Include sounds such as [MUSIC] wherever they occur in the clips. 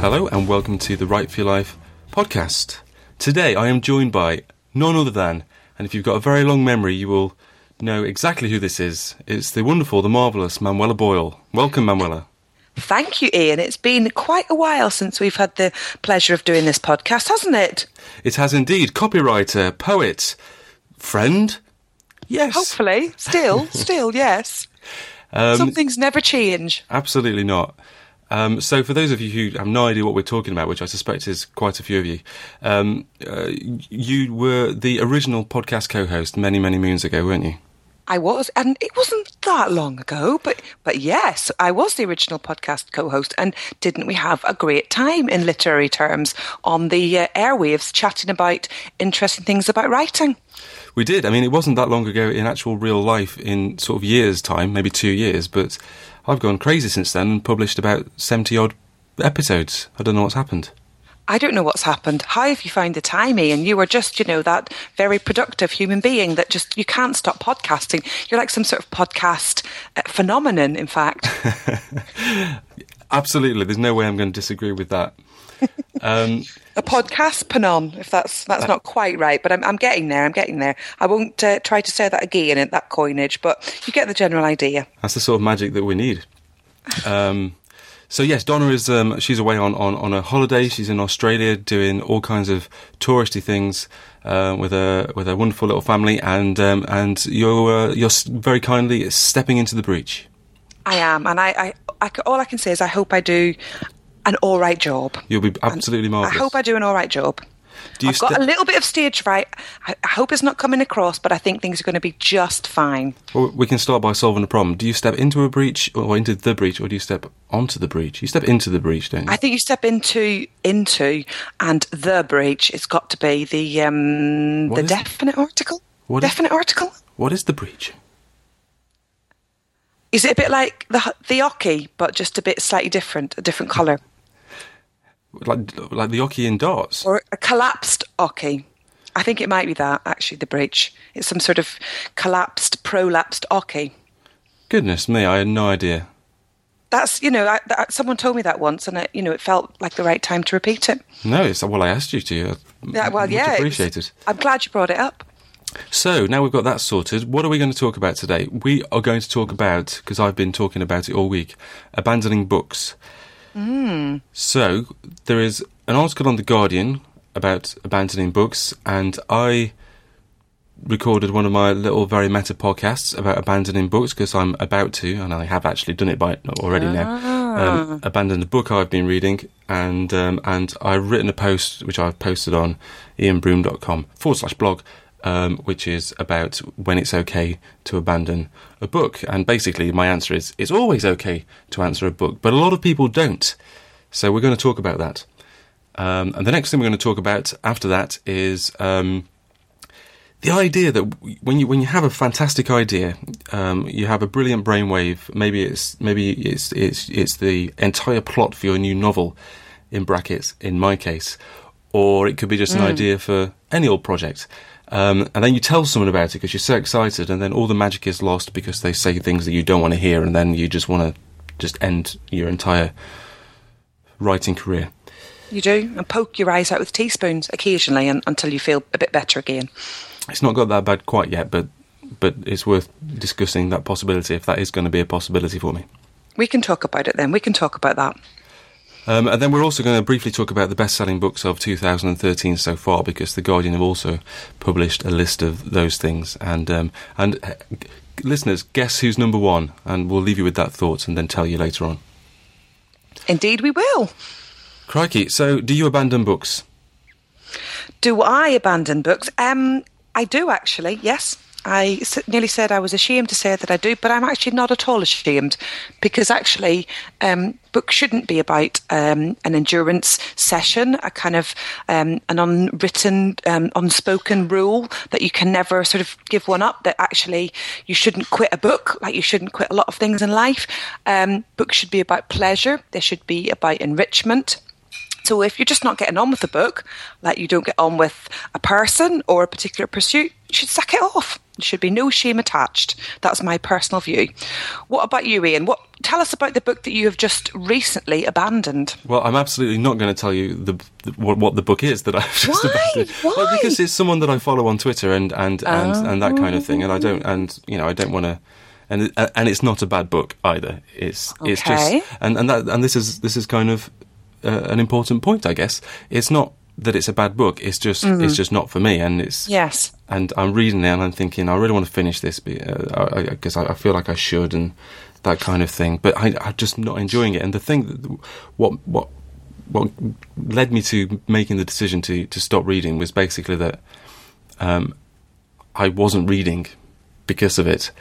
Hello and welcome to the Write for Your Life podcast. Today I am joined by none other than, and if you've got a very long memory, you will know exactly who this is. It's the wonderful, the marvellous Manuela Boyle. Welcome, Manuela. Thank you, Ian. It's been quite a while since we've had the pleasure of doing this podcast, hasn't it? It has indeed. Copywriter, poet, friend. Yes. Hopefully. Still, [LAUGHS] still, yes. Um, Some things never change. Absolutely not. Um, so, for those of you who have no idea what we're talking about, which I suspect is quite a few of you, um, uh, you were the original podcast co-host many, many moons ago, weren't you? I was, and it wasn't that long ago, but but yes, I was the original podcast co-host, and didn't we have a great time in literary terms on the uh, airwaves, chatting about interesting things about writing? We did. I mean, it wasn't that long ago in actual real life, in sort of years' time, maybe two years, but I've gone crazy since then and published about seventy odd episodes. I don't know what's happened. I don't know what's happened. How have you found the timing? And you are just, you know, that very productive human being that just, you can't stop podcasting. You're like some sort of podcast uh, phenomenon, in fact. [LAUGHS] Absolutely. There's no way I'm going to disagree with that. Um, a podcast panon, if that's that's not quite right, but I'm, I'm getting there. I'm getting there. I won't uh, try to say that again in that coinage, but you get the general idea. That's the sort of magic that we need. Um, so yes, Donna is um, she's away on, on, on a holiday. She's in Australia doing all kinds of touristy things uh, with a with a wonderful little family, and um, and you're uh, you're very kindly stepping into the breach. I am, and I, I, I, all I can say is I hope I do an all right job. You'll be absolutely marvelous. I hope I do an all right job. I've got a little bit of stage fright. I, I, hope it's not coming across, but I think things are going to be just fine. Well, we can start by solving the problem. Do you step into a breach or into the breach, or do you step onto the breach? You step into the breach, don't you? I think you step into into and the breach. It's got to be the um, the definite article. What definite is, article. What is the breach? Is it a bit like the the oche, but just a bit slightly different, a different colour? Like like the oche in dots, or a collapsed oche. I think it might be that actually. The breach. It's some sort of collapsed, prolapsed oche. Goodness me, I had no idea. That's you know, I, that, someone told me that once, and it, you know, it felt like the right time to repeat it. No, it's well, I asked you to. Yeah, well, yeah, appreciated. I'm glad you brought it up. So now we've got that sorted. What are we going to talk about today? We are going to talk about because I've been talking about it all week, abandoning books. Mm. So there is an article on the Guardian about abandoning books, and I recorded one of my little very meta podcasts about abandoning books because I'm about to, and I have actually done it by already ah. now. Um, abandoned a book I've been reading, and um, and I've written a post which I've posted on ianbroom.com forward slash blog um, which is about when it's okay to abandon a book. And basically, my answer is it's always okay to answer a book, but a lot of people don't. So we're going to talk about that. Um, and the next thing we're going to talk about after that is um, the idea that when you when you have a fantastic idea, um, you have a brilliant brainwave. Maybe it's maybe it's it's it's the entire plot for your new novel, in brackets. In my case, or it could be just an mm. idea for any old project. Um, and then you tell someone about it because you're so excited, and then all the magic is lost because they say things that you don't want to hear, and then you just want to just end your entire writing career. You do, and poke your eyes out with teaspoons occasionally and, until you feel a bit better again. It's not got that bad quite yet, but but it's worth discussing that possibility if that is going to be a possibility for me. We can talk about it then. We can talk about that. Um, and then we're also going to briefly talk about the best selling books of 2013 so far because The Guardian have also published a list of those things. And, um, and uh, listeners, guess who's number one? And we'll leave you with that thought and then tell you later on. Indeed, we will. Crikey. So, do you abandon books? Do I abandon books? Um, I do actually, yes. I nearly said I was ashamed to say that I do, but I'm actually not at all ashamed because actually, um, books shouldn't be about um, an endurance session, a kind of um, an unwritten, um, unspoken rule that you can never sort of give one up. That actually you shouldn't quit a book, like you shouldn't quit a lot of things in life. Um, books should be about pleasure. They should be about enrichment. So if you're just not getting on with the book, like you don't get on with a person or a particular pursuit, you should sack it off. There should be no shame attached. That's my personal view. What about you, Ian? What tell us about the book that you have just recently abandoned. Well, I'm absolutely not going to tell you the, the what, what, the book is that I've [LAUGHS] just Why? abandoned. Why? Well, because it's someone that I follow on Twitter and and and, Oh. and that kind of thing, and I oh. don't and you know I don't want to. And and it's not a bad book either. It's it's just and and that and this is this is kind of uh, an important point, I guess. It's not that it's a bad book. It's just Mm-hmm. it's just not for me, and it's Yes. and I'm reading it and I'm thinking I really want to finish this because uh, I, I, I, I feel like I should and that kind of thing. But I, I'm just not enjoying it. And the thing, that, what what what led me to making the decision to to stop reading was basically that um, I wasn't reading because of it.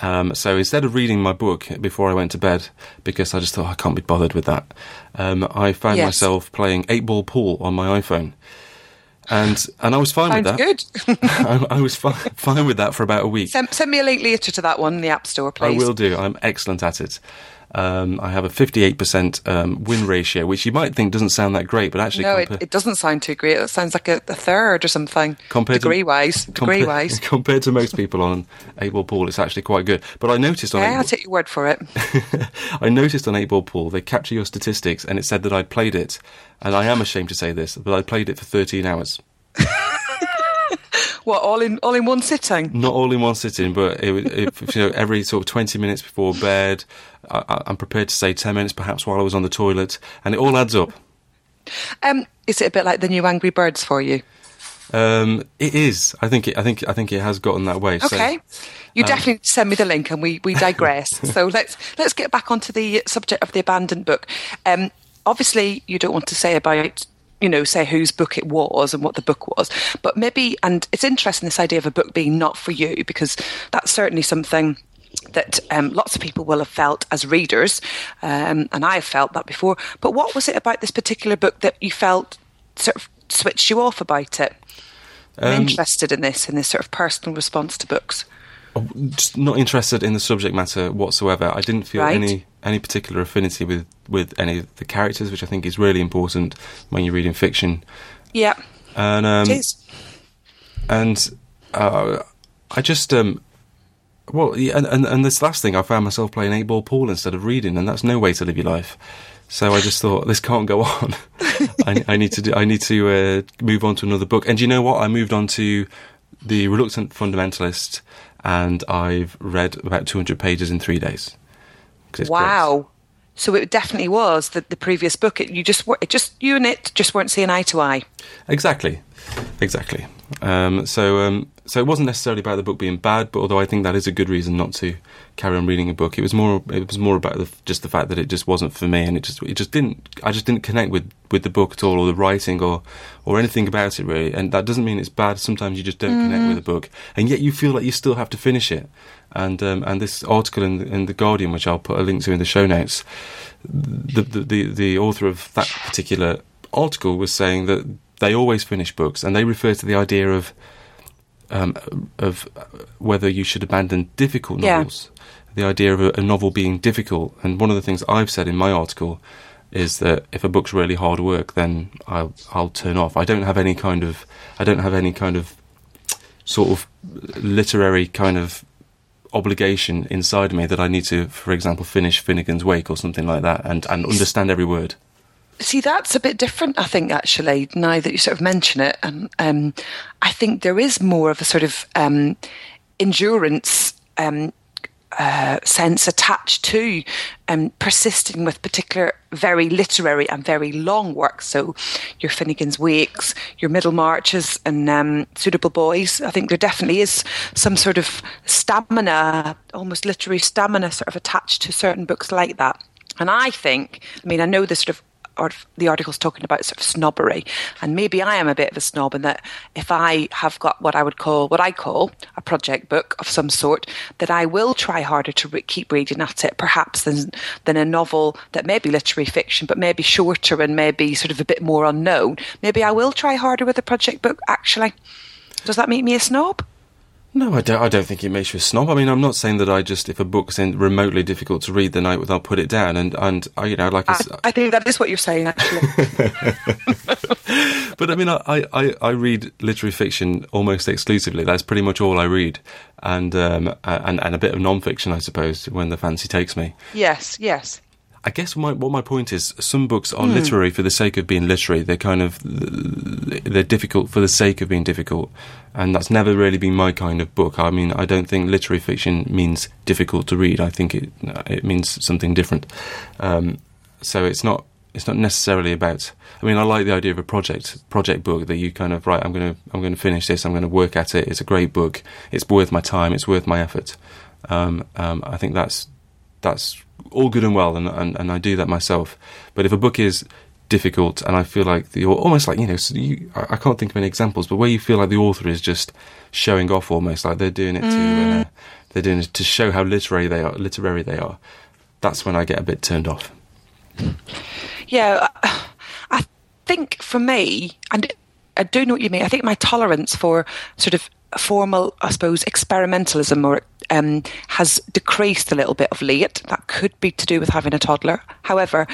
Um, so instead of reading my book before I went to bed, because I just thought I can't be bothered with that, um, I found Yes. myself playing eight ball pool on my iPhone, and and I was fine Sounds with that. good. I, [LAUGHS] I was fine, fine with that for about a week. send, send me a link later to that one in the App Store, I will do. I'm excellent at it. Um, I have a 58% um, win ratio, which you might think doesn't sound that great, but actually, No, it, compa- it doesn't sound too great. It sounds like a, a third or something. compared to- degree wise. compa- Degree wise. [LAUGHS] compared to most people on eight ball pool, it's actually quite good. But I noticed on Yeah, I'll take your word for it. [LAUGHS] I noticed on eight ball pool they capture your statistics, and it said that I'd played it, and I am ashamed to say this, but I played it for 13 hours. [LAUGHS] What all in all in one sitting? Not all in one sitting, but it, it, you know, every sort of 20 minutes before bed. I, I'm prepared to say 10 minutes, perhaps while I was on the toilet, and it all adds up. Um, is it a bit like the new Angry Birds for you? Um, it is. I think. It, I think. I think it has gotten that way. so- Okay. You Um, definitely send me the link, and we, we digress. [LAUGHS] so let's let's get back onto the subject of the abandoned book. Um, obviously, you don't want to say about you know say whose book it was and what the book was, but maybe and it's interesting this idea of a book being not for you because that's certainly something that um, lots of people will have felt as readers, um, and I've felt that before. But what was it about this particular book that you felt sort of switched you off about it? I'm Um, interested in this, in this sort of personal response to books. Just not interested in the subject matter whatsoever. I didn't feel Right. any any particular affinity with with any of the characters, which I think is really important when you're reading fiction. Yeah, And um, and uh, I just um, well, yeah, and, and and this last thing, I found myself playing eight ball pool instead of reading, and that's no way to live your life. So I just thought this can't go [LAUGHS] on. I, I need to do. I need to uh, move on to another book. And you know what? I moved on to the Reluctant Fundamentalist, and I've read about 200 pages in three days. 'Cause it's great. Wow. So it definitely was the, the previous book. It, you just it just you and it just weren't seeing eye to eye. Exactly, exactly. Um, so, um, so it wasn't necessarily about the book being bad, but although I think that is a good reason not to carry on reading a book, it was more. It was more about the, just the fact that it just wasn't for me, and it just it just didn't. I just didn't connect with, with the book at all, or the writing, or or anything about it really. And that doesn't mean it's bad. Sometimes you just don't connect with a book, and yet you feel like you still have to finish it. And um, and this article in the, in the Guardian, which I'll put a link to in the show notes, the, the the the author of that particular article was saying that they always finish books, and they refer to the idea of um, of whether you should abandon difficult Yeah. novels. The idea of a, a novel being difficult, and one of the things I've said in my article is that if a book's really hard work, then I'll I'll turn off. I don't have any kind of I don't have any kind of sort of literary kind of obligation inside me that I need to, for example, finish Finnegans Wake or something like that, and and understand every word. See, that's a bit different, I think, actually, now that you sort of mention it. And um, I think there is more of a sort of um, endurance um, uh, sense attached to um, persisting with particular very literary and very long works. So your Finnegans Wakes, your Middlemarches, and um, Suitable Boys. I think there definitely is some sort of stamina, almost literary stamina, sort of attached to certain books like that. And I think, I mean, I know the sort of or the article's talking about sort of snobbery, and maybe I am a bit of a snob in that if I have got what I would call what I call a project book of some sort, that I will try harder to re- keep reading at it, perhaps than than a novel that may be literary fiction, but maybe shorter and maybe sort of a bit more unknown. Maybe I will try harder with a project book. Actually, does that make me a snob? No, I don't. I don't think it makes you a snob. I mean, I'm not saying that I just if a book's in remotely difficult to read, then I, I'll put it down. And and I, you know, like I, I, s- I think that is what you're saying, actually. [LAUGHS] but I mean, I, I, I read literary fiction almost exclusively. That's pretty much all I read, and um, and and a bit of non-fiction, I suppose, when the fancy takes me. Yes, yes. I guess my, what my point is, some books are literary for the sake of being literary. They're kind of they're difficult for the sake of being difficult, and that's never really been my kind of book. I mean, I don't think literary fiction means difficult to read. I think it it means something different. Um, so it's not it's not necessarily about. I mean, I like the idea of a project project book that you kind of right. I'm going to I'm going to finish this. I'm going to work at it. It's a great book. It's worth my time. It's worth my effort. Um, um, I think that's that's all good and well, and, and and I do that myself. But if a book is difficult, and I feel like the or almost like you know, so you, I, I can't think of any examples, but where you feel like the author is just showing off, almost like they're doing it to uh, they're doing it to show how literary they are. Literary they are. That's when I get a bit turned off. Yeah, I- I think for me, and I do know what you mean. I think my tolerance for sort of formal, I suppose, experimentalism or um, has decreased a little bit of late. That could be to do with having a toddler. However,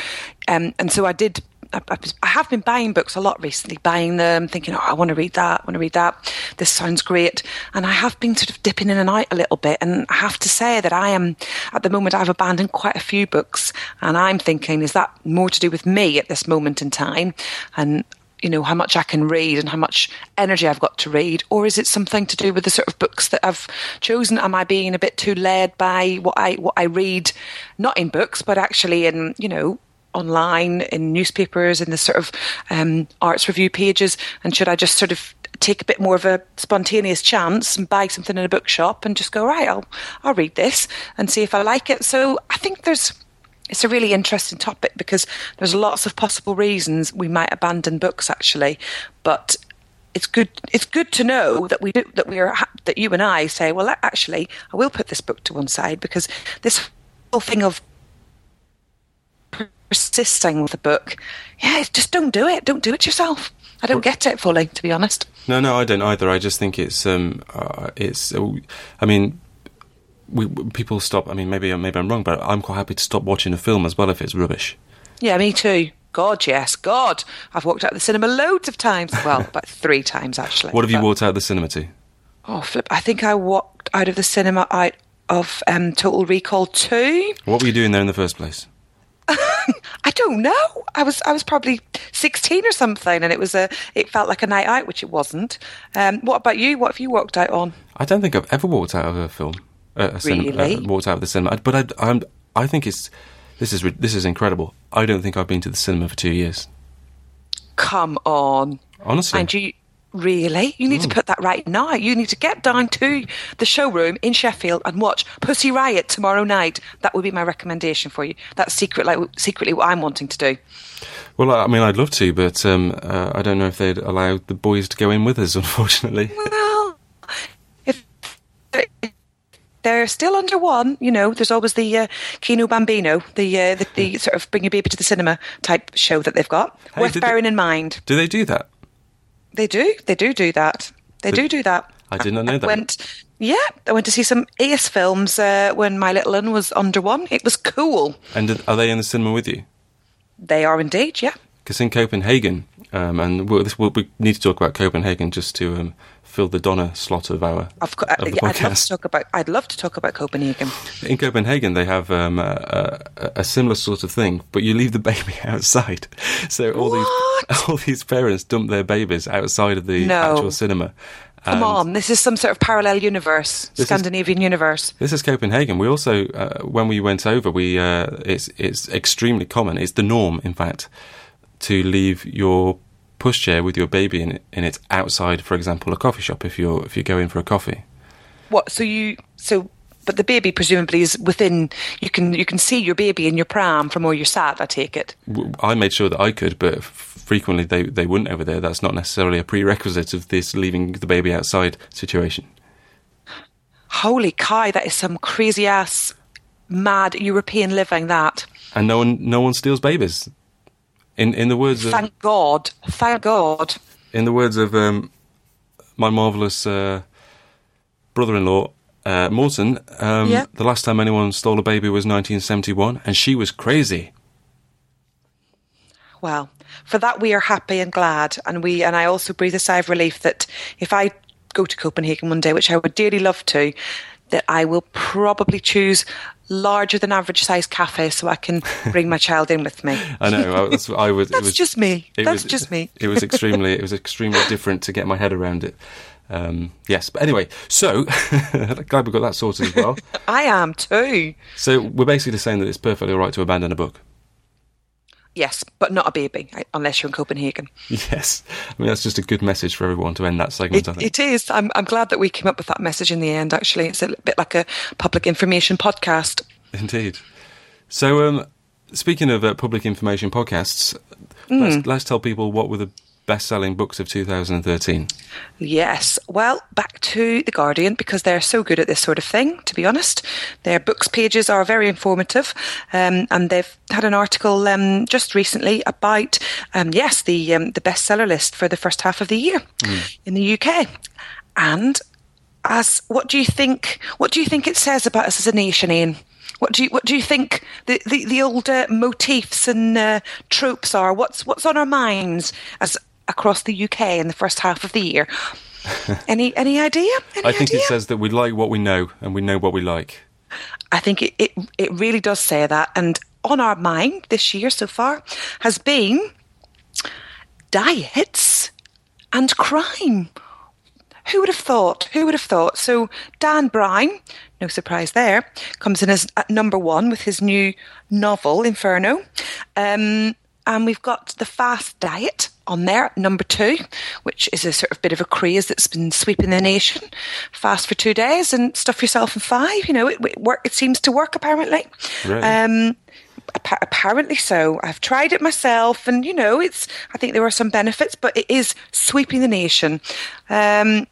um, and so I did. I, have been buying books a lot recently, buying them, thinking, oh, I want to read that, I want to read that. This sounds great. And I have been sort of dipping in and out a little bit. And I have to say that I am, at the moment, I've abandoned quite a few books. And I'm thinking, is that more to do with me at this moment in time? And you know how much I can read and how much energy I've got to read, or is it something to do with the sort of books that I've chosen? Am I being a bit too led by what I what I read, not in books, but actually in you know online, in newspapers, in the sort of um, arts review pages? And should I just sort of take a bit more of a spontaneous chance and buy something in a bookshop and just go right? I'll I'll read this and see if I like it. So I think there's it's a really interesting topic because there's lots of possible reasons we might abandon books actually but it's good it's good to know that we do, that we are that you and I say well actually I will put this book to one side because this whole thing of persisting with a book yeah it's just don't do it don't do it yourself I don't get it fully to be honest No, no, I don't either. I just think it's um, uh, it's. Uh, I mean, we people stop. I mean, maybe maybe I'm wrong, but I'm quite happy to stop watching a film as well if it's rubbish. yeah me too God yes God I've walked out of the cinema loads of times well [LAUGHS] about three times actually What have you walked out of the cinema to? Oh, flip. I think I walked out of the cinema out of um, Total Recall 2. What were you doing there in the first place? [LAUGHS] I don't know. I was I was probably 16 or something and it was a it felt like a night out which it wasn't. Um, what about you? What have you walked out on? I don't think I've ever walked out of a film. Uh, a cinema, Really? uh, walked out of the cinema, but I, I'm. I think it's. This is this is incredible. I don't think I've been to the cinema for two years. Come on. Honestly, And you really? You need to put that right now. You need to get down to the showroom in Sheffield and watch Pussy Riot tomorrow night. That would be my recommendation for you. That's secret like secretly what I'm wanting to do. well, I I mean, I'd love to, but um, uh, I don't know if they'd allow the boys to go in with us. [LAUGHS] Unfortunately, Well, if they're still under one, you know, there's always the uh, Kino Bambino, the, uh, the the sort of bring your baby to the cinema type show that they've got. Hey, Worth did they- bearing in mind. do they do that? They do, they do do that. They do do that. I did not know that. Went, yeah, I went to see some Ace films uh, when my little one was under one. It was cool. And are they in the cinema with you? They are indeed, yeah. Because in Copenhagen, um, and we'll, this, we'll, we need to talk about Copenhagen just to um, fill the Donna slot of our Of co- of the yeah, I'd love to podcast. talk about. I'd love to talk about Copenhagen. In Copenhagen, they have um, a, a, a similar sort of thing, but you leave the [LAUGHS] baby outside. So all these [LAUGHS] all these parents dump their babies outside of the No. actual cinema. Come on, this is some sort of parallel universe, is- Scandinavian universe. This is Copenhagen. We also, uh, when we went over, we uh, it's it's extremely common. It's the norm, in fact, to leave your pushchair with your baby in it, in it outside, for example, a coffee shop. If you're if you go in for a coffee, What? So you so, but the baby presumably is within. You can you can see your baby in your pram from where you're sat. I take it. I made sure that I could, but frequently they they wouldn't over there. That's not necessarily a prerequisite of this leaving the baby outside situation. Holy cow! That is some crazy ass, mad European living. That. And no one no one steals babies. In in the words of Thank God. Thank God. in the words of um, my marvelous uh, brother-in-law uh, Morten, um, Yeah. the last time anyone stole a baby was 1971, and she was crazy. Well, For that, we are happy and glad, and we and I also breathe a sigh of relief that if I go to Copenhagen one day, which I would dearly love to, that I will probably choose larger than average size cafe so I can bring my child in with me. [LAUGHS] I know. I, that's I would. That's it was, just me. it That's was- just me. [LAUGHS] It was extremely. It was extremely different to get my head around it. Um, yes, but anyway, so [LAUGHS] glad we got that sorted as well. I am too. so we're basically saying that it's perfectly all right to abandon a book. Yes, but not a baby unless you're in Copenhagen. Yes, I mean that's just a good message for everyone to end that segment. It, it is. I'm, I'm glad that we came up with that message in the end. Actually, it's a bit like a public information podcast. Indeed. So, um, speaking of uh, public information podcasts, Hmm. let's, let's tell people what were the best-selling books of 2013. Yes. Well, back to The Guardian because they're so good at this sort of thing, to be honest. Their books pages are very informative. Um, and they've had an article um, just recently about, um, yes, the, um, the bestseller list for the first half of the year in the UK. And as what do you think? What do you think it says about us as a nation, Ian? What do you what do you think the the, the old uh, motifs and uh, tropes are? What's what's on our minds as across the UK in the first half of the year? [LAUGHS] any any idea? Any I think idea? it says that we like what we know and we know what we like. I think it, it it really does say that. And on our mind this year so far has been diets and crime. Who would have thought? Who would have thought? So Dan Brown, no surprise there, comes in as at number one with his new novel Inferno, um, and we've got the Fast Diet on there number two, which is a sort of bit of a craze that's been sweeping the nation. Fast for two days and stuff yourself in five. You know, it, it work. It seems to work apparently. Right. Um, apparently so. I've tried it myself, and you know, it's. I think there are some benefits, but it is sweeping the nation. Um,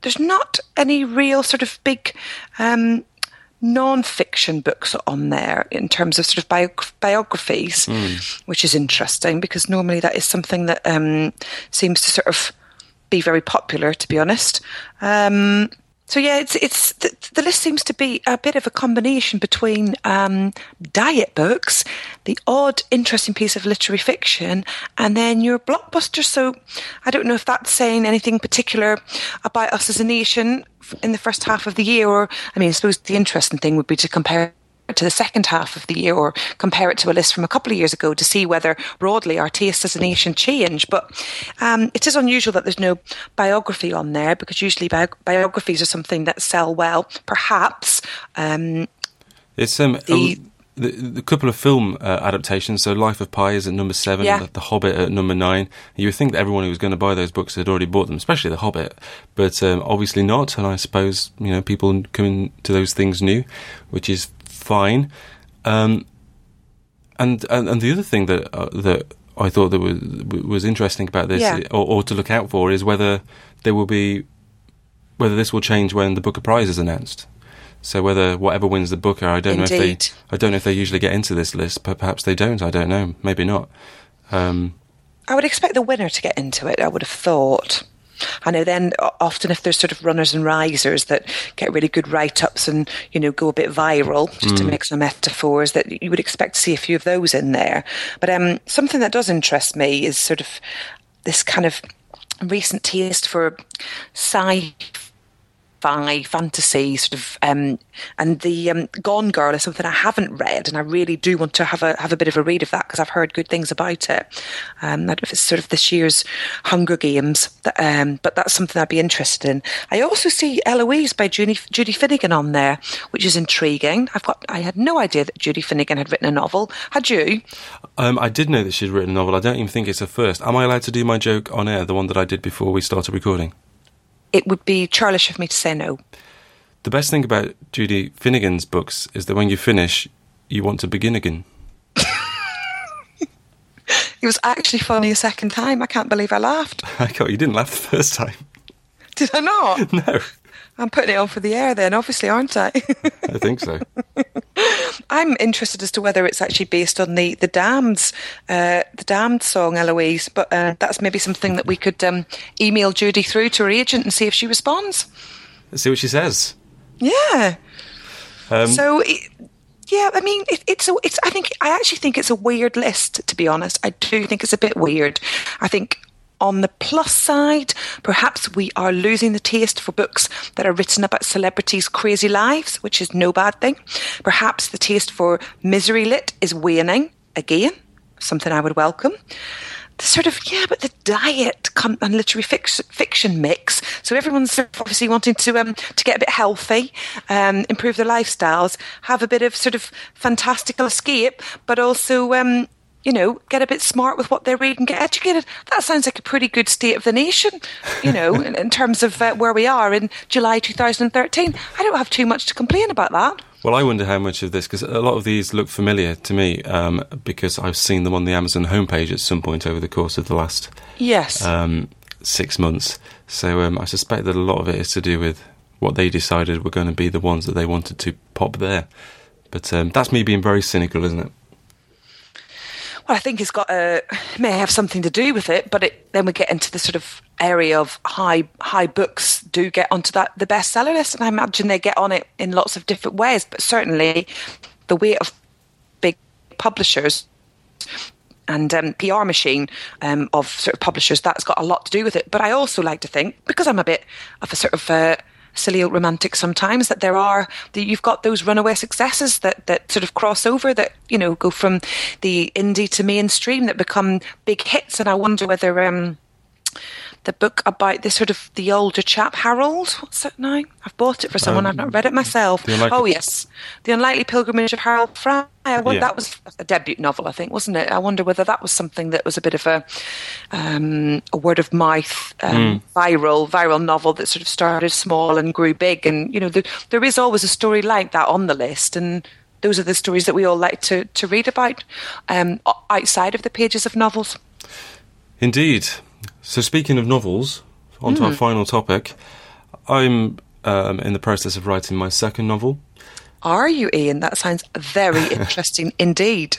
there's not any real sort of big um, non-fiction books on there in terms of sort of bio- biographies, which is interesting because normally that is something that um, seems to sort of be very popular, to be honest. Um, so yeah, it's it's the, the list seems to be a bit of a combination between um, diet books, the odd interesting piece of literary fiction, and then your blockbuster. So I don't know if that's saying anything particular about us as a nation in the first half of the year, or I mean, I suppose the interesting thing would be to compare to the second half of the year or compare it to a list from a couple of years ago to see whether broadly our taste as a nation change. But um, it is unusual that there's no biography on there because usually bi- biographies are something that sell well. Perhaps um, It's um, The- a, the, the couple of film uh, adaptations. So, Life of Pi is at number seven. Yeah. The, Hobbit at number nine. You would think that everyone who was going to buy those books had already bought them, especially The Hobbit, but um, obviously not. And I suppose you know people coming to those things new, which is fine. Um, and, and and the other thing that uh, that I thought that was was interesting about this, Yeah. or, or to look out for, is whether there will be whether this will change when the Booker Prize is announced. So whether whatever wins the Booker, I don't know if they, I don't know if they usually get into this list, but perhaps they don't. I don't know. Maybe not. Um, I would expect the winner to get into it. I would have thought. I know then often if there's sort of runners and risers that get really good write-ups and you know go a bit viral, just to make some metaphors, that you would expect to see a few of those in there. But um, something that does interest me is sort of this kind of recent taste for sci fi fantasy sort of um, and the um, Gone Girl is something I haven't read and I really do want to have a have a bit of a read of that because I've heard good things about it. Um, I don't know if it's sort of this year's Hunger Games, that, um, but that's something I'd be interested in. I also see Eloise by Judy, Judy Finnegan on there, which is intriguing. I've got I had no idea that Judy Finnegan had written a novel. Had you? um, I did know that she'd written a novel. I don't even think it's her first. Am I allowed to do my joke on air, the one that I did before we started recording? It would be churlish of me to say no. The best thing about Judy Finnegan's books is that when you finish, you want to begin again. [LAUGHS] It was actually funny a second time. I can't believe I laughed. [LAUGHS] I got you didn't laugh the first time. Did I not? [LAUGHS] No, I'm putting it on for the air then, obviously, aren't I? I think so. [LAUGHS] I'm interested as to whether it's actually based on the the Damned's uh, the Damned song Eloise, but uh, that's maybe something that we could um, email Judy through to her agent and see if she responds. Let's see what she says. Yeah. Um, so. Yeah, I mean, it, it's a, it's. I think I actually think it's a weird list. To be honest, I do think it's a bit weird. I think on the plus side, perhaps we are losing the taste for books that are written about celebrities' crazy lives, which is no bad thing. Perhaps the taste for misery lit is waning again, something I would welcome the sort of yeah, but the diet and literary fiction, mix. So everyone's obviously wanting to um, to get a bit healthy, um, improve their lifestyles, have a bit of sort of fantastical escape, but also um, you know, get a bit smart with what they read and get educated. That sounds like a pretty good state of the nation, you know, [LAUGHS] in, in, terms of uh, where we are in July 2013. I don't have too much to complain about that. Well, I wonder how much of this, because a lot of these look familiar to me, um, because I've seen them on the Amazon homepage at some point over the course of the last yes um, six months. So um, I suspect that a lot of it is to do with what they decided were going to be the ones that they wanted to pop there. But um, that's me being very cynical, isn't it? Well, I think it's got a may have something to do with it, but it, then we get into the sort of area of high high books do get onto that the bestseller list, and I imagine they get on it in lots of different ways. But certainly, the weight of big publishers and um, PR machine um, of sort of publishers that's got a lot to do with it. But I also like to think because I'm a bit of a sort of uh, silly old romantic sometimes that there are that you've got those runaway successes that that sort of cross over that you know go from the indie to mainstream that become big hits. And I wonder whether um the book about the sort of the older chap Harold. What's that now? I've bought it for someone. Um, I've not read it myself. Oh yes, the Unlikely Pilgrimage of Harold Fry. I yeah. That was a debut novel, I think, wasn't it? I wonder whether that was something that was a bit of a um, a word of mouth, um, mm. viral viral novel that sort of started small and grew big. And you know, the, there is always a story like that on the list, and those are the stories that we all like to to read about um, outside of the pages of novels. Indeed. So, speaking of novels, on to mm. our hmm. final topic. I'm um, in the process of writing my second novel. Are you, Ian? That sounds very [LAUGHS] interesting indeed.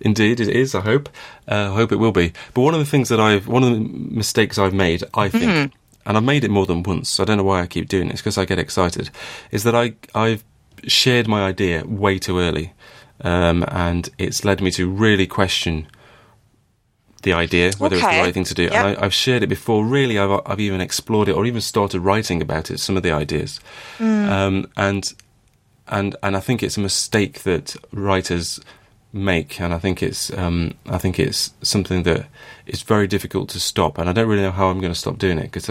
Indeed, it is. I hope. Uh, I hope it will be. But one of the things that I've, one of the mistakes I've made, I think, mm. and I've made it more than once. So I don't know why I keep doing this because I get excited. Is that I I've shared my idea way too early, um, and it's led me to really question the idea, whether okay. it's the right thing to do. Yep. And I, have shared it before. Really, I've, I've even explored it or even started writing about it. Some of the ideas, mm. um, and and and I think it's a mistake that writers make, and I think it's um, I think it's something that is very difficult to stop. And I don't really know how I'm going to stop doing it because.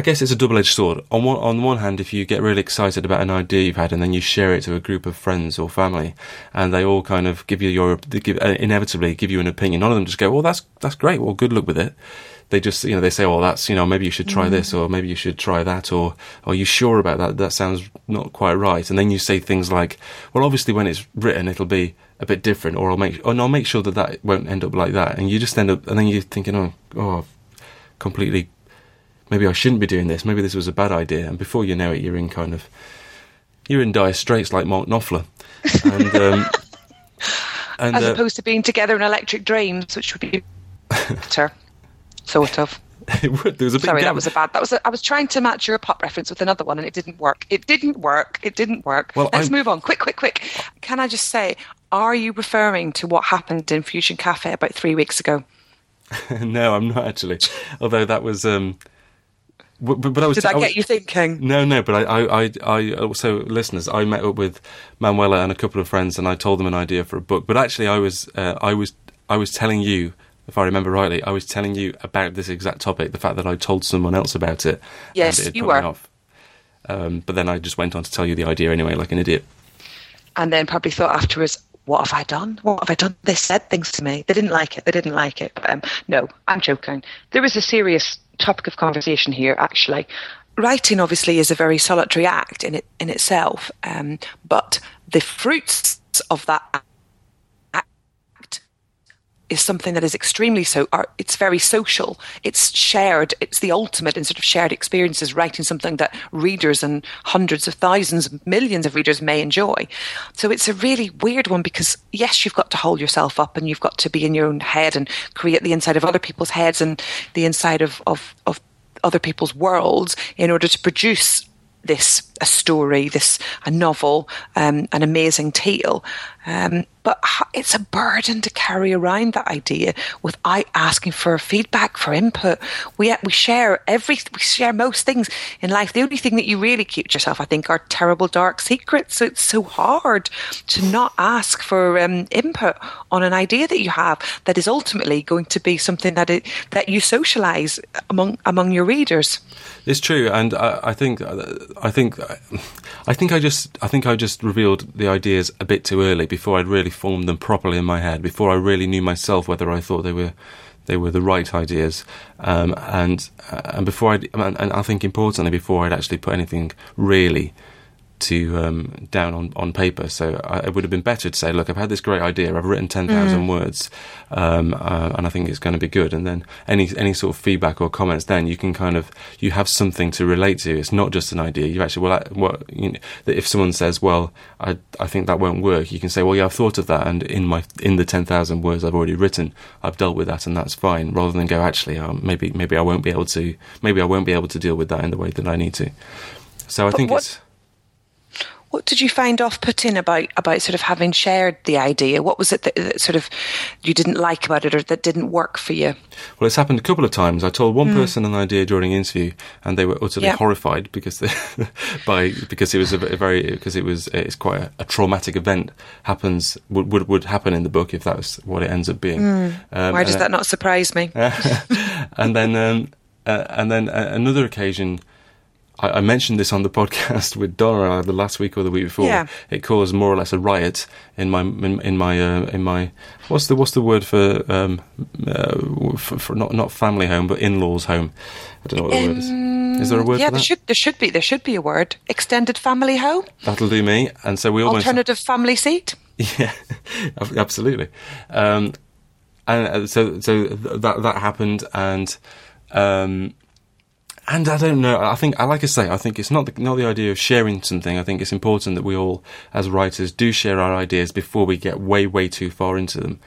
I guess it's a double-edged sword. On one, on one hand, if you get really excited about an idea you've had and then you share it to a group of friends or family, and they all kind of give you your, give, uh, inevitably give you an opinion. None of them just go, "Well, that's that's great. Well, good luck with it." They just, you know, they say, "Well, that's, you know, maybe you should try mm. this, or maybe you should try that, or are you sure about that? That sounds not quite right." And then you say things like, "Well, obviously, when it's written, it'll be a bit different, or I'll make, or I'll make sure that that won't end up like that." And you just end up, and then you're thinking, "Oh, oh, completely maybe I shouldn't be doing this. Maybe this was a bad idea. And before you know it, you're in kind of you're in dire straits like Mark Knopfler. And, um, [LAUGHS] and, As uh, opposed to being together in Electric Dreams, which would be better, sort of. [LAUGHS] It would. There was a Sorry, gap. that was a bad. That was. A, I was trying to match your pop reference with another one, and it didn't work. It didn't work. It didn't work. Well, let's I'm... move on. Quick, quick, quick. Can I just say, are you referring to what happened in Fusion Cafe about three weeks ago? [LAUGHS] no, I'm not actually. Although that was. Um, but, but I was, Did that I was, get you thinking? No, no. But I, I, I, I, also listeners. I met up with Manuela and a couple of friends, and I told them an idea for a book. But actually, I was, uh, I was, I was telling you, if I remember rightly, I was telling you about this exact topic. The fact that I told someone else about it. Yes, it you were. Um, but then I just went on to tell you the idea anyway, like an idiot. And then probably thought afterwards, what have I done? What have I done? They said things to me. They didn't like it. They didn't like it. But, um, no, I'm joking. There was a serious topic of conversation here, actually. Writing obviously is a very solitary act in it in itself, um, but the fruits of that is something that is extremely so. It's very social. It's shared. It's the ultimate in sort of shared experiences. Writing something that readers and hundreds of thousands, millions of readers may enjoy. So it's a really weird one because yes, you've got to hold yourself up and you've got to be in your own head and create the inside of other people's heads and the inside of of, of other people's worlds in order to produce this a story, this a novel, um, an amazing tale. Um, but it's a burden to carry around that idea without asking for feedback, for input. We we share every we share most things in life. The only thing that you really keep to yourself, I think, are terrible dark secrets. So it's so hard to not ask for um, input on an idea that you have that is ultimately going to be something that it, that you socialize among among your readers. It's true, and I, I think I think I think I just I think I just revealed the ideas a bit too early before I'd really formed them properly in my head. Before I really knew myself whether I thought they were they were the right ideas, um, and uh, and before I and I think importantly before I'd actually put anything really to um, down on, on paper. So I, it would have been better to say, look, I've had this great idea. I've written ten thousand mm. words, um, uh, and I think it's going to be good. And then any any sort of feedback or comments, then you can kind of you have something to relate to. It's not just an idea. You actually well, what you know, if someone says, well, I I think that won't work, you can say, well, yeah, I've thought of that, and in my in the ten thousand words I've already written, I've dealt with that, and that's fine. Rather than go, actually, um, maybe maybe I won't be able to maybe I won't be able to deal with that in the way that I need to. So I but think what- it's what did you find off-putting about about sort of having shared the idea? What was it that, that, sort of you didn't like about it, or that didn't work for you? Well, it's happened a couple of times. I told one mm. person an idea during an interview, and they were utterly horrified because they, [LAUGHS] by because it was a, a, very because it was it's quite a, a, traumatic event happens would, would would happen in the book if that was what it ends up being. Mm. Um, Why does that not surprise me? [LAUGHS] and then um, uh, and then uh, another occasion. I, I, mentioned this on the [LAUGHS] podcast with Donna the last week or the week before. Yeah. It caused more or less a riot in my in, in my uh, in my what's the what's the word for um uh, for, for, not not family home but in laws home. I don't know what the um, word is. Is there a word? Yeah, there should there should be there should be a word. Extended family home. That'll do me. And so we almost alternative family seat. [LAUGHS] Yeah, absolutely. Um, and uh, so so that that happened and. Um, and I don't know. I think, like I say, I think it's not the, not the idea of sharing something. I think it's important that we all, as writers, do share our ideas before we get way, way too far into them,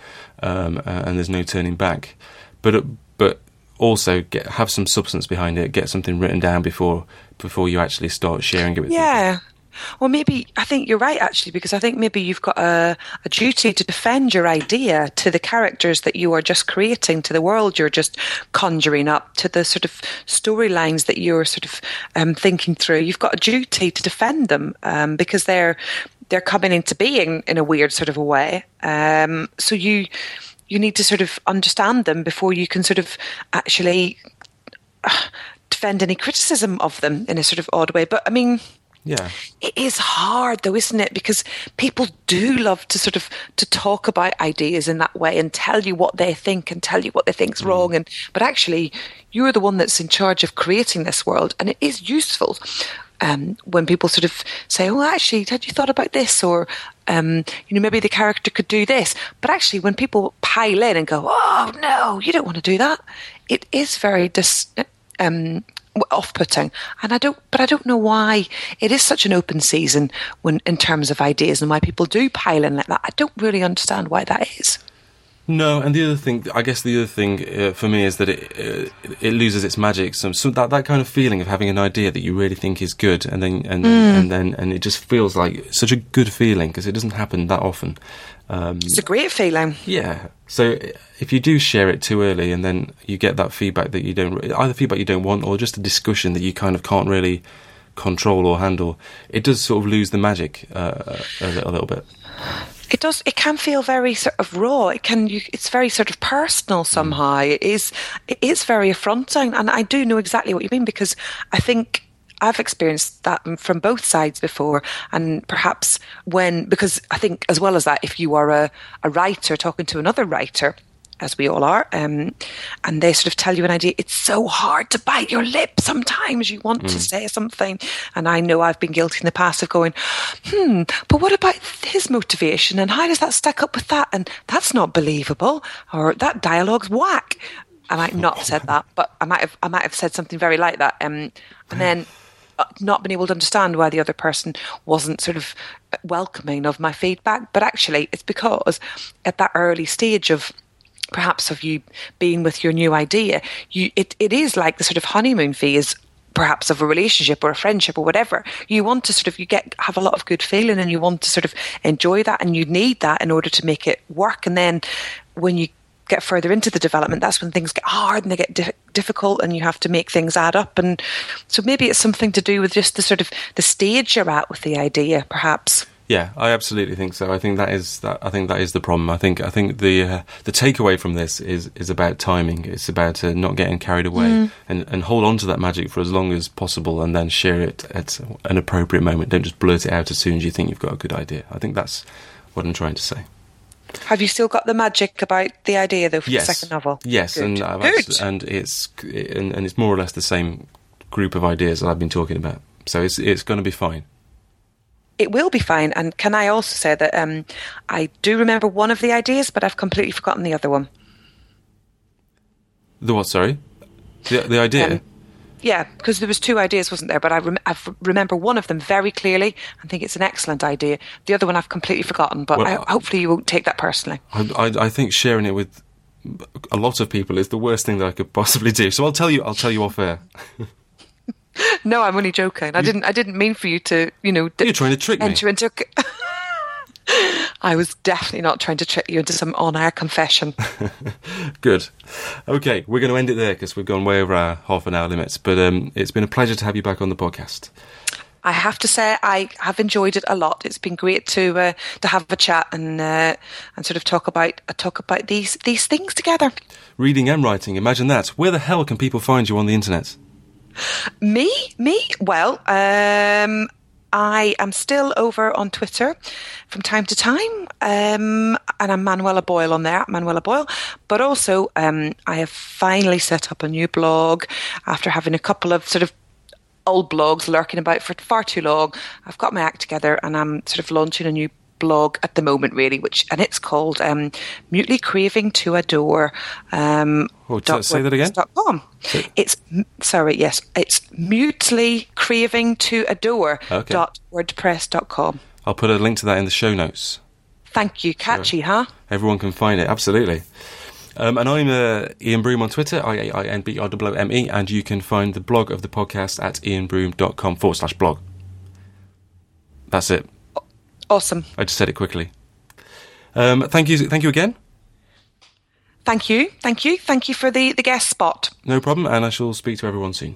um, uh, and there's no turning back. But uh, but also get have some substance behind it. Get something written down before before you actually start sharing it with yeah. people. Well, maybe I think you're right actually, because I think maybe you've got a, a, duty to defend your idea to the characters that you are just creating, to the world you're just conjuring up, to the sort of storylines that you're sort of um, thinking through. You've got a duty to defend them um, because they're they're coming into being in a weird sort of a way. Um, so you you need to sort of understand them before you can sort of actually. Uh, defend any criticism of them in a sort of odd way. But I mean, yeah. It is hard though, isn't it? Because people do love to sort of to talk about ideas in that way and tell you what they think and tell you what they think's mm. wrong and but actually you're the one that's in charge of creating this world and it is useful um, when people sort of say, "Oh, actually, had you thought about this?" or um, you know, maybe the character could do this. But actually, when people pile in and go, "Oh no, you don't want to do that," it is very dis- um, off-putting and i don't but i don't know why it is such an open season when in terms of ideas and why people do pile in like that i don't really understand why that is no, and the other thing, I guess the other thing uh, for me is that it uh, it loses its magic. So, so, that that kind of feeling of having an idea that you really think is good, and then and mm. and then and it just feels like such a good feeling because it doesn't happen that often. Um, it's a great feeling. Yeah. So if you do share it too early, and then you get that feedback that you don't either feedback you don't want, or just a discussion that you kind of can't really control or handle, it does sort of lose the magic uh, a, a little bit it does it can feel very sort of raw it can you, it's very sort of personal somehow mm. it is it is very affronting and i do know exactly what you mean because i think I've experienced that from both sides before, and perhaps when because I think as well as that, if you are a, a writer talking to another writer, as we all are, um, and they sort of tell you an idea. It's so hard to bite your lip. Sometimes you want mm. to say something, and I know I've been guilty in the past of going, "Hmm, but what about his motivation, and how does that stack up with that?" And that's not believable, or that dialogue's whack. I might not have said that, but I might have. I might have said something very like that, um, and then uh, Uh, not been able to understand why the other person wasn't sort of uh, welcoming of my feedback. But actually, it's because at that early stage of perhaps of you being with your new idea, you it, it is like the sort of honeymoon phase perhaps of a relationship or a friendship or whatever. You want to sort of you get have a lot of good feeling and you want to sort of enjoy that and you need that in order to make it work. And then when you get further into the development, that's when things get hard and they get di- difficult, and you have to make things add up. And so maybe it's something to do with just the sort of the stage you're at with the idea, perhaps. Yeah, I absolutely think so. I think that is that. I think that is the problem. I think I think the uh, the takeaway from this is is about timing. It's about uh, not getting carried away Mm. and and hold on to that magic for as long as possible, and then share it at an appropriate moment. Don't just blurt it out as soon as you think you've got a good idea. I think that's what I'm trying to say. Have you still got the magic about the idea though for yes, the second novel? Yes, Good. and I've Good. and it's and, and it's more or less the same group of ideas that I've been talking about. So it's it's going to be fine. it will be fine. And can I also say that um, I do remember one of the ideas, but I've completely forgotten the other one. The what? Sorry, the the idea. Um, Yeah, because there was two ideas, wasn't there? But I, rem- I remember one of them very clearly. I think it's an excellent idea. The other one I've completely forgotten. But Well, I, hopefully you won't take that personally. I, I, I think sharing it with a lot of people is the worst thing that I could possibly do. So I'll tell you. I'll tell you off air. [LAUGHS] No, I'm only joking. I didn't. I didn't mean for you to, you know, d- You're trying to trick me. enter into. [LAUGHS] [LAUGHS] I was definitely not trying to trick you into some on-air confession. [LAUGHS] Good. Okay, we're going to end it there because we've gone way over our half an hour limits. But um, it's been a pleasure to have you back on the podcast. I have to say I have enjoyed it a lot. It's been great to uh, to have a chat and uh, and sort of talk about uh, talk about these these things together. Reading and writing. Imagine that. Where the hell can people find you on the internet? Me, me. Well, um, I am still over on Twitter from time to time, um, and I'm Manuela Boyle on there, Manuela Boyle. But also, um, I have finally set up a new blog after having a couple of sort of old blogs lurking about for far too long. I've got my act together, and I'm sort of launching a new blog at the moment really which and it's called um mutely craving to adore um Oh, dot say that again? wordpress.com. It's sorry, yes, it's mutely craving to adore Okay. dot wordpress.com. I'll put a link to that in the show notes. Thank you, catchy, huh? Everyone can find it, absolutely. Um, and I'm uh, Iain Broome on Twitter, I A I N B R O O M E, and you can find the blog of the podcast at iainbroome.com forward slash blog. That's it. Awesome. I just said it quickly. Um, thank you, thank you again. Thank you, thank you, thank you for the the guest spot. No problem, and I shall speak to everyone soon.